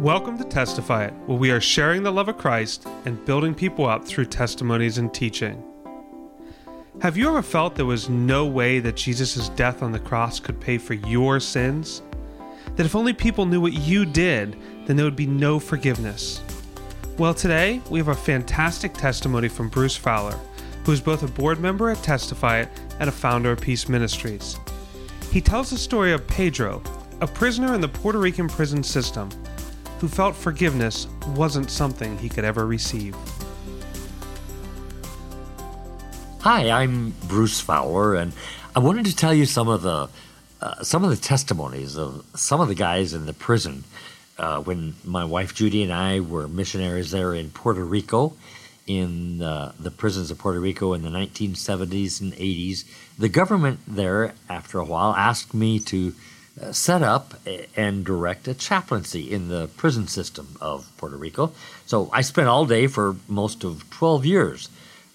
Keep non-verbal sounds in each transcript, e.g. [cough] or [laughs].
Welcome to Testify It, where we are sharing the love of Christ and building people up through testimonies and teaching. Have you ever felt there was no way that Jesus' death on the cross could pay for your sins? That if only people knew what you did, then there would be no forgiveness? Well, today we have a fantastic testimony from Bruce Fowler, who is both a board member at Testify It and a founder of Peace Ministries. He tells the story of Pedro, a prisoner in the Puerto Rican prison system, who felt forgiveness wasn't something he could ever receive. Hi, I'm Bruce Fowler, and I wanted to tell you some of the uh, some of the testimonies of some of the guys in the prison uh, when my wife Judy and I were missionaries there in Puerto Rico, in uh, the prisons of Puerto Rico in the 1970s and 80s. The government there, after a while, asked me to set up and direct a chaplaincy in the prison system of Puerto Rico. So I spent all day for most of 12 years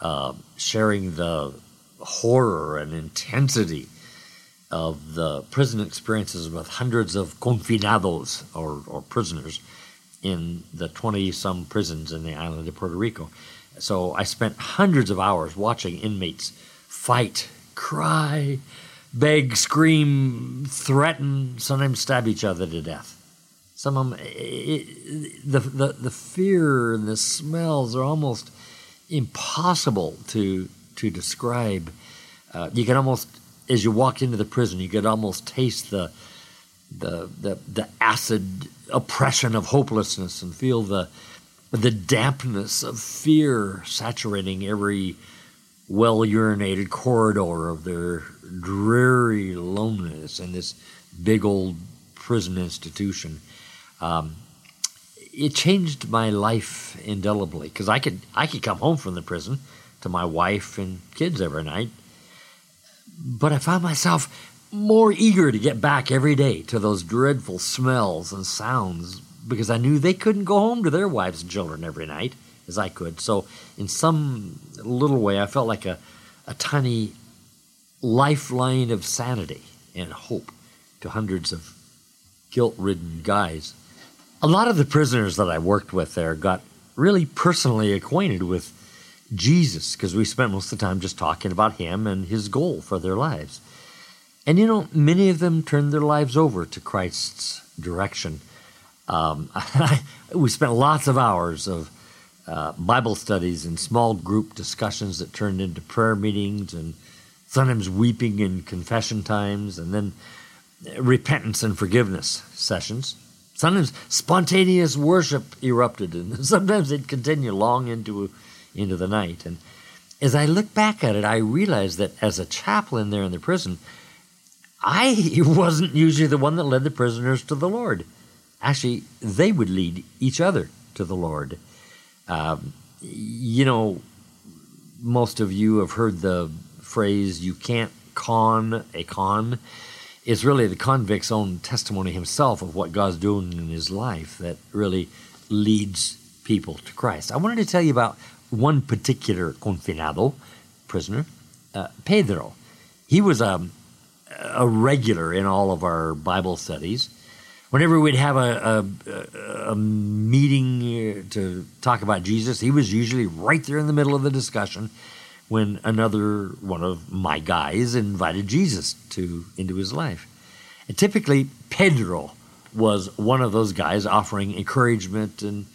uh, sharing the horror and intensity of the prison experiences with hundreds of confinados or, or prisoners in the 20 some prisons in the island of Puerto Rico. So I spent hundreds of hours watching inmates fight, cry, beg, scream, threaten, sometimes stab each other to death. Some of them, it, the, the, the fear and the smells are almost impossible to, to describe. Uh, you can almost as you walk into the prison, you could almost taste the the the, the acid oppression of hopelessness and feel the the dampness of fear saturating every well urinated corridor of their dreary loneliness in this big old prison institution. Um, it changed my life indelibly because I could I could come home from the prison to my wife and kids every night but I found myself more eager to get back every day to those dreadful smells and sounds because I knew they couldn't go home to their wives and children every night as I could. So, in some little way, I felt like a, a tiny lifeline of sanity and hope to hundreds of guilt ridden guys. A lot of the prisoners that I worked with there got really personally acquainted with Jesus because we spent most of the time just talking about him and his goal for their lives. And you know, many of them turned their lives over to Christ's direction. Um, [laughs] we spent lots of hours of uh, Bible studies and small group discussions that turned into prayer meetings and sometimes weeping and confession times and then repentance and forgiveness sessions. Sometimes spontaneous worship erupted and [laughs] sometimes they'd continue long into into the night. And as I look back at it, I realized that as a chaplain there in the prison, I [laughs] wasn't usually the one that led the prisoners to the Lord. Actually, they would lead each other to the Lord. Um, you know, most of you have heard the phrase, you can't con a con. It's really the convict's own testimony himself of what God's doing in his life that really leads people to Christ. I wanted to tell you about one particular confinado, prisoner, uh, Pedro. He was a, a regular in all of our Bible studies. Whenever we'd have a, a, a meeting to talk about Jesus, he was usually right there in the middle of the discussion when another one of my guys invited Jesus to into his life. And typically, Pedro was one of those guys offering encouragement and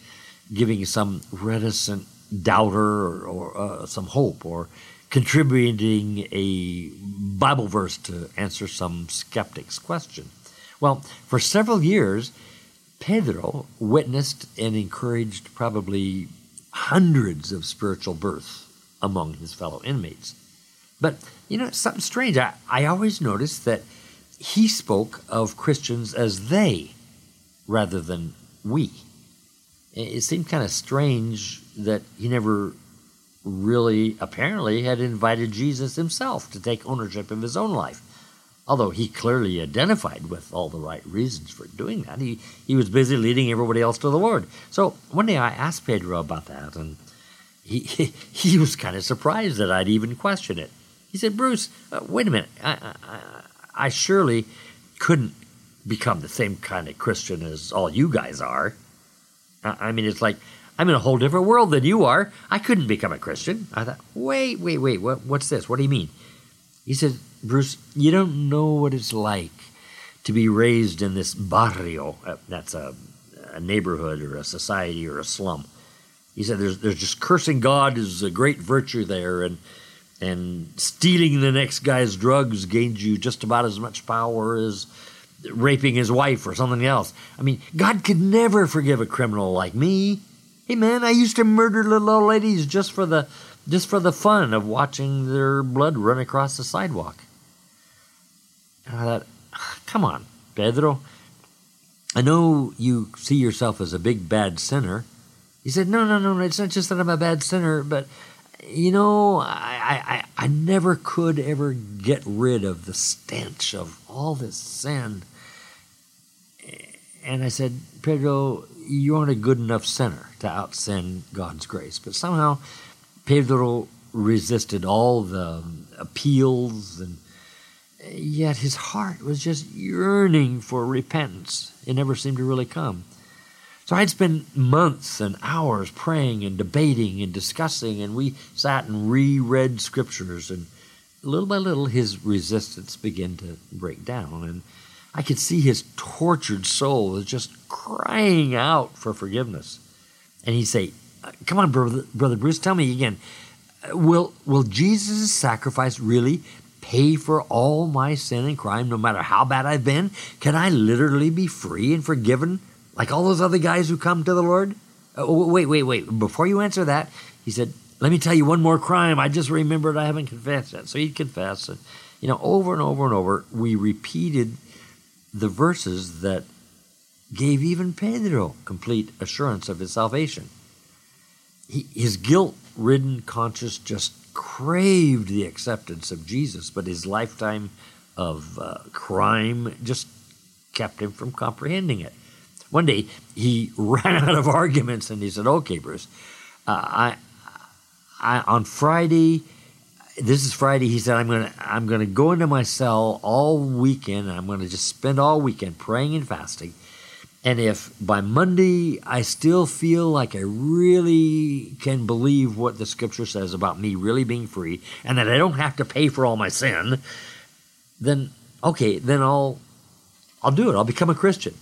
giving some reticent doubter or, or uh, some hope or contributing a Bible verse to answer some skeptic's question. Well, for several years, Pedro witnessed and encouraged probably hundreds of spiritual births among his fellow inmates. But, you know, something strange. I, I always noticed that he spoke of Christians as they rather than we it seemed kind of strange that he never really, apparently, had invited Jesus himself to take ownership of his own life. Although he clearly identified with all the right reasons for doing that, he, he was busy leading everybody else to the Lord. So one day I asked Pedro about that, and he, he, [laughs] he was kind of surprised that I'd even question it. He said, Bruce, uh, wait a minute. I, I, I surely couldn't become the same kind of Christian as all you guys are. I mean, it's like I'm in a whole different world than you are. I couldn't become a Christian. I thought, wait, wait, wait, what, what's this? What do you mean? He said, Bruce, you don't know what it's like to be raised in this barrio. Uh, that's a, a neighborhood or a society or a slum. He said, there's, there's just cursing God is a great virtue there, and and stealing the next guy's drugs gains you just about as much power as raping his wife or something else. I mean, God could never forgive a criminal like me. Hey man, I used to murder little old ladies just for the just for the fun of watching their blood run across the sidewalk. I thought, come on, Pedro. I know you see yourself as a big bad sinner. He said, no, no, no, it's not just that I'm a bad sinner, but you know, I, I, I never could ever get rid of the stench of all this sin. And I said, Pedro, you aren't a good enough sinner to outsin God's grace. But somehow Pedro resisted all the appeals, and yet his heart was just yearning for repentance. It never seemed to really come. So I'd spend months and hours praying and debating and discussing, and we sat and reread scriptures, and little by little his resistance began to break down. And I could see his tortured soul was just crying out for forgiveness. And he'd say, Come on, brother, brother Bruce, tell me again. Will, will Jesus' sacrifice really pay for all my sin and crime, no matter how bad I've been? Can I literally be free and forgiven like all those other guys who come to the Lord? Oh, wait, wait, wait. Before you answer that, he said, Let me tell you one more crime. I just remembered I haven't confessed yet. So he'd confess. And, you know, over and over and over, we repeated the verses that gave even Pedro complete assurance of his salvation. He, his guilt ridden conscience just craved the acceptance of Jesus, but his lifetime of uh, crime just kept him from comprehending it. One day he [laughs] ran out of arguments and he said, "Okay, Bruce, uh, I, I on Friday." This is Friday. He said, "I'm gonna, I'm gonna go into my cell all weekend. I'm gonna just spend all weekend praying and fasting. And if by Monday I still feel like I really can believe what the Scripture says about me really being free, and that I don't have to pay for all my sin, then okay, then I'll, I'll do it. I'll become a Christian."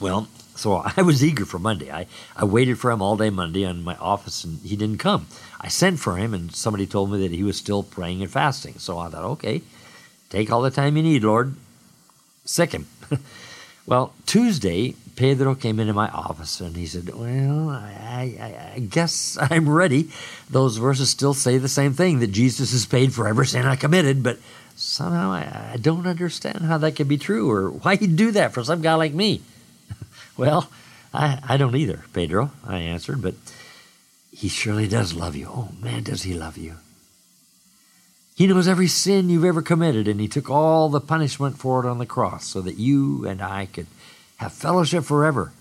Well, so [laughs] I was eager for Monday. I, I waited for him all day Monday in my office, and he didn't come. I sent for him, and somebody told me that he was still praying and fasting. So I thought, okay, take all the time you need, Lord. Sic him. [laughs] well, Tuesday, Pedro came into my office, and he said, well, I, I, I guess [laughs] I'm ready. Those verses still say the same thing, that Jesus has paid for every sin I committed, but somehow I, I don't understand how that could be true, or why he'd do that for some guy like me. [laughs] Well, I, I don't either, Pedro, I answered, but he surely does love you. Oh, man, does he love you. He knows every sin you've ever committed, and he took all the punishment for it on the cross so that you and I could have fellowship forever.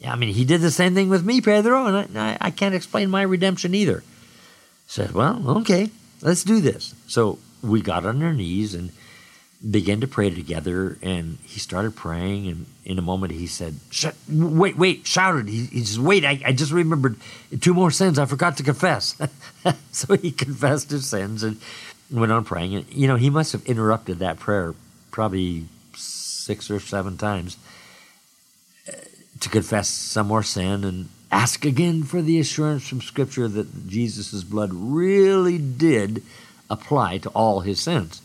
Yeah, I mean, he did the same thing with me, Pedro, and I, I can't explain my redemption either. Said, well, okay, let's do this. So we got on our knees and began to pray together and he started praying and in a moment he said wait wait shouted. He, he just wait I, I just remembered two more sins i forgot to confess. [laughs] So he confessed his sins and went on praying. And you know he must have interrupted that prayer probably six or seven times uh, to confess some more sin and ask again for the assurance from scripture that jesus' blood really did apply to all his sins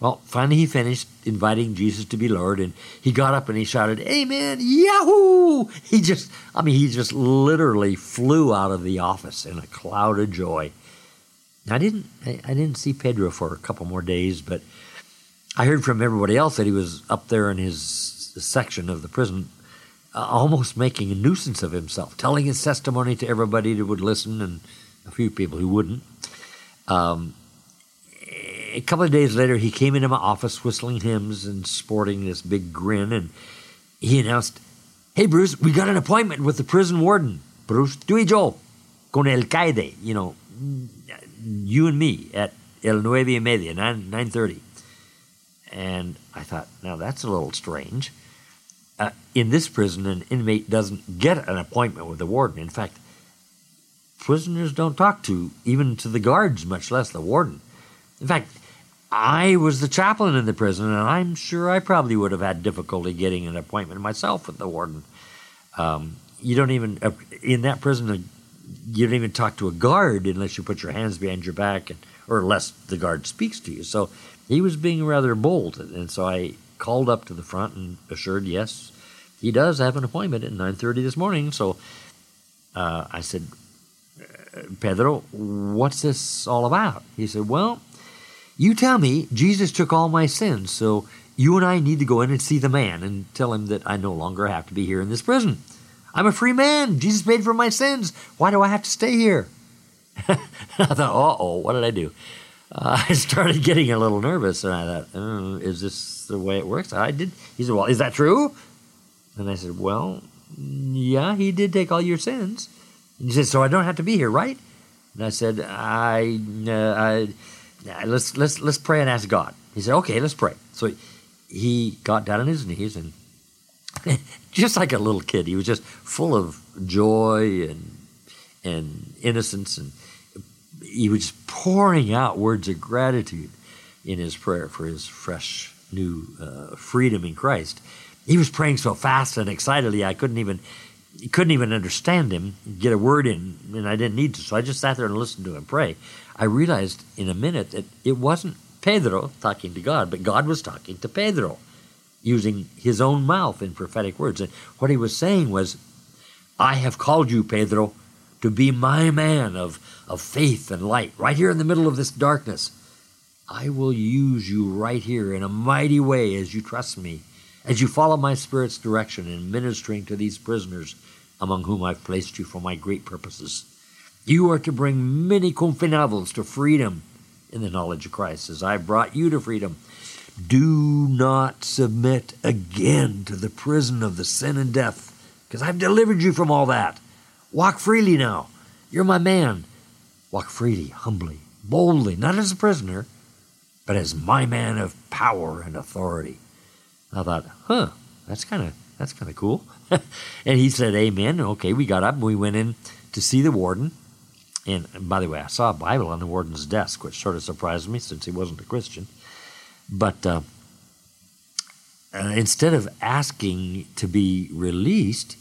well, finally he finished inviting Jesus to be Lord, and he got up and he shouted, Amen, Yahoo! He just, I mean, he just literally flew out of the office in a cloud of joy. I didn't, I, I didn't see Pedro for a couple more days, but I heard from everybody else that he was up there in his section of the prison, uh, almost making a nuisance of himself, telling his testimony to everybody that would listen and a few people who wouldn't. Um, a couple of days later, he came into my office whistling hymns and sporting this big grin, and he announced, Hey, Bruce, we got an appointment with the prison warden. Bruce, yo, con el caide, you know, you and me at el nueve y media, 9, 9.30. And I thought, now that's a little strange. uh, in this prison, an inmate doesn't get an appointment with the warden. In fact, prisoners don't talk to even to the guards, much less the warden. In fact, I was the chaplain in the prison, and I'm sure I probably would have had difficulty getting an appointment myself with the warden. Um, you don't even uh, in that prison. Uh, you don't even talk to a guard unless you put your hands behind your back, and, or unless the guard speaks to you. So he was being rather bold, and so I called up to the front and assured, yes, he does have an appointment at 9:30 this morning. So uh, I said, Pedro, what's this all about? He said, Well, you tell me Jesus took all my sins, so you and I need to go in and see the man and tell him that I no longer have to be here in this prison. I'm a free man. Jesus paid for my sins. Why do I have to stay here? [laughs] I thought, uh oh, what did I do? Uh, [laughs] I started getting a little nervous, and I thought, oh, is this the way it works? I did. He said, well, is that true? And I said, well, yeah, he did take all your sins. And he said, "So I don't have to be here, right?" And I said, "I, uh, I, let's let's let's pray and ask God." He said, "Okay, let's pray." So he got down on his knees and [laughs] just like a little kid, he was just full of joy and and innocence, and he was pouring out words of gratitude in his prayer for his fresh new uh, freedom in Christ. He was praying so fast and excitedly, I couldn't even couldn't even understand him, get a word in, and I didn't need to. So I just sat there and listened to him pray. I realized in a minute that it wasn't Pedro talking to God, but God was talking to Pedro, using his own mouth in prophetic words. And what he was saying was, I have called you, Pedro, to be my man of, of faith and light, right here in the middle of this darkness. I will use you right here in a mighty way as you trust me as you follow my Spirit's direction in ministering to these prisoners among whom I've placed you for my great purposes. You are to bring many confinados to freedom in the knowledge of Christ, as I brought you to freedom. Do not submit again to the prison of the sin and death, because I've delivered you from all that. Walk freely now. You're my man. Walk freely, humbly, boldly, not as a prisoner, but as my man of power and authority. I thought, huh, that's kind of that's kind of cool. [laughs] and he said, Amen. Okay, we got up and we went in to see the warden. And by the way, I saw a Bible on the warden's desk, which sort of surprised me since he wasn't a Christian. But uh, uh, instead of asking to be released,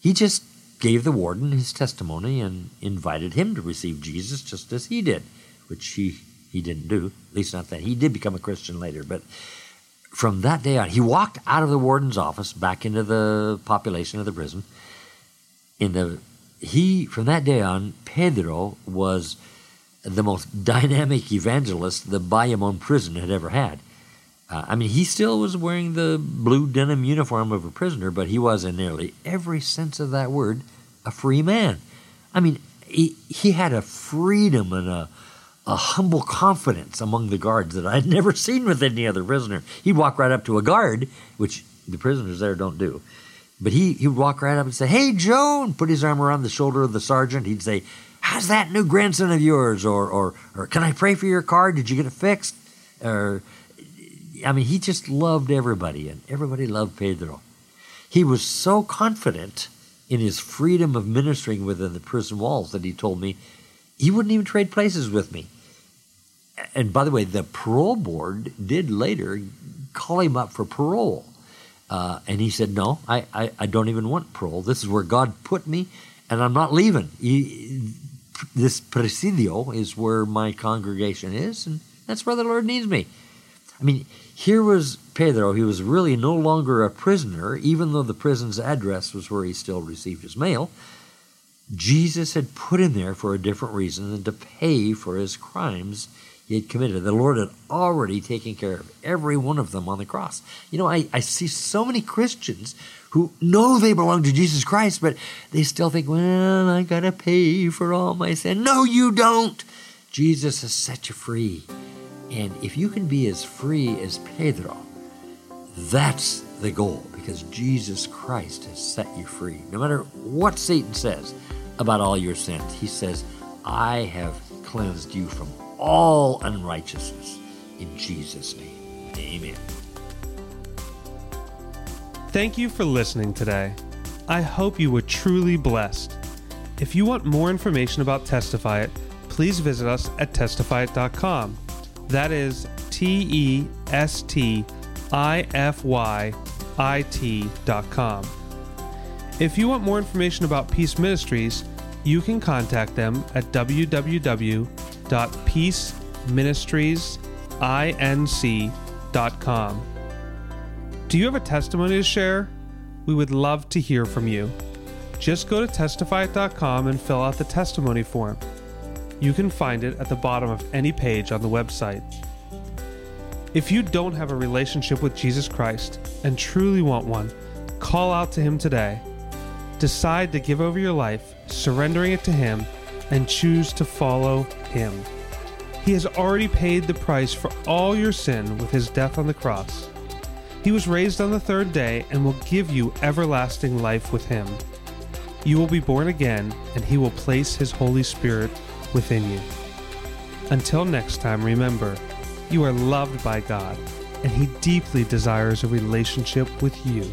he just gave the warden his testimony and invited him to receive Jesus just as he did, which he, he didn't do, at least not that. He did become a Christian later, but from that day on, he walked out of the warden's office back into the population of the prison. In the he from that day on, Pedro was the most [laughs] dynamic evangelist the Bayamon prison had ever had. Uh, I mean, he still was wearing the blue denim uniform of a prisoner, but he was, in nearly every sense of that word, a free man. I mean, he, he had a freedom and a, a humble confidence among the guards that I had [laughs] never seen with any other prisoner. He'd walk right up to a guard, which the prisoners there don't do. But he, he would walk right up and say, Hey, Joe, put his arm around the shoulder of the sergeant. He'd say, How's that new grandson of yours? Or, or, or Can I pray for your car? Did you get it fixed? Or, I mean, he just loved everybody, and everybody loved Pedro. He was so confident in his freedom of ministering within the prison walls that he told me he wouldn't even trade places with me and by the way, the parole board did later call him up for parole. Uh, and he said, No, I, I, I, don't even want parole. This is where God put me, and I'm not leaving. He, this presidio is where my congregation is, and that's where the Lord needs me. I mean, here was Pedro. He was really no longer a prisoner, even though the prison's address was where he still received his mail. Jesus had put him there for a different reason than to pay for his crimes he had committed. The Lord had already taken care of every one of them on the cross. You know, I, I see so many Christians who know they belong to Jesus Christ, but they still think, well, I got to pay for all my sin. No, you don't. Jesus has set you free. And if you can be as free as Pedro, that's the goal because Jesus Christ has set you free. No matter what Satan says about all your sins, he says, I have cleansed you from all unrighteousness. In Jesus' name, amen. Thank you for listening today. I hope you were truly blessed. If you want more information about Testify It, please visit us at testifyit.com. That is T E S T I F Y I T.com. If you want more information about Peace Ministries, you can contact them at www.peaceministriesinc.com. Do you have a testimony to share? We would love to hear from you. Just go to testifyit.com and fill out the testimony form. You can find it at the bottom of any page on the website. If you don't have a relationship with Jesus Christ and truly want one, call out to Him today. Decide to give over your life, surrendering it to Him, and choose to follow Him. He has already paid the price for all your sin with His death on the cross. He was raised on the third day and will give you everlasting life with Him. You will be born again, and He will place His Holy Spirit within you. Until next time, remember, you are loved by God, and He deeply desires a relationship with you.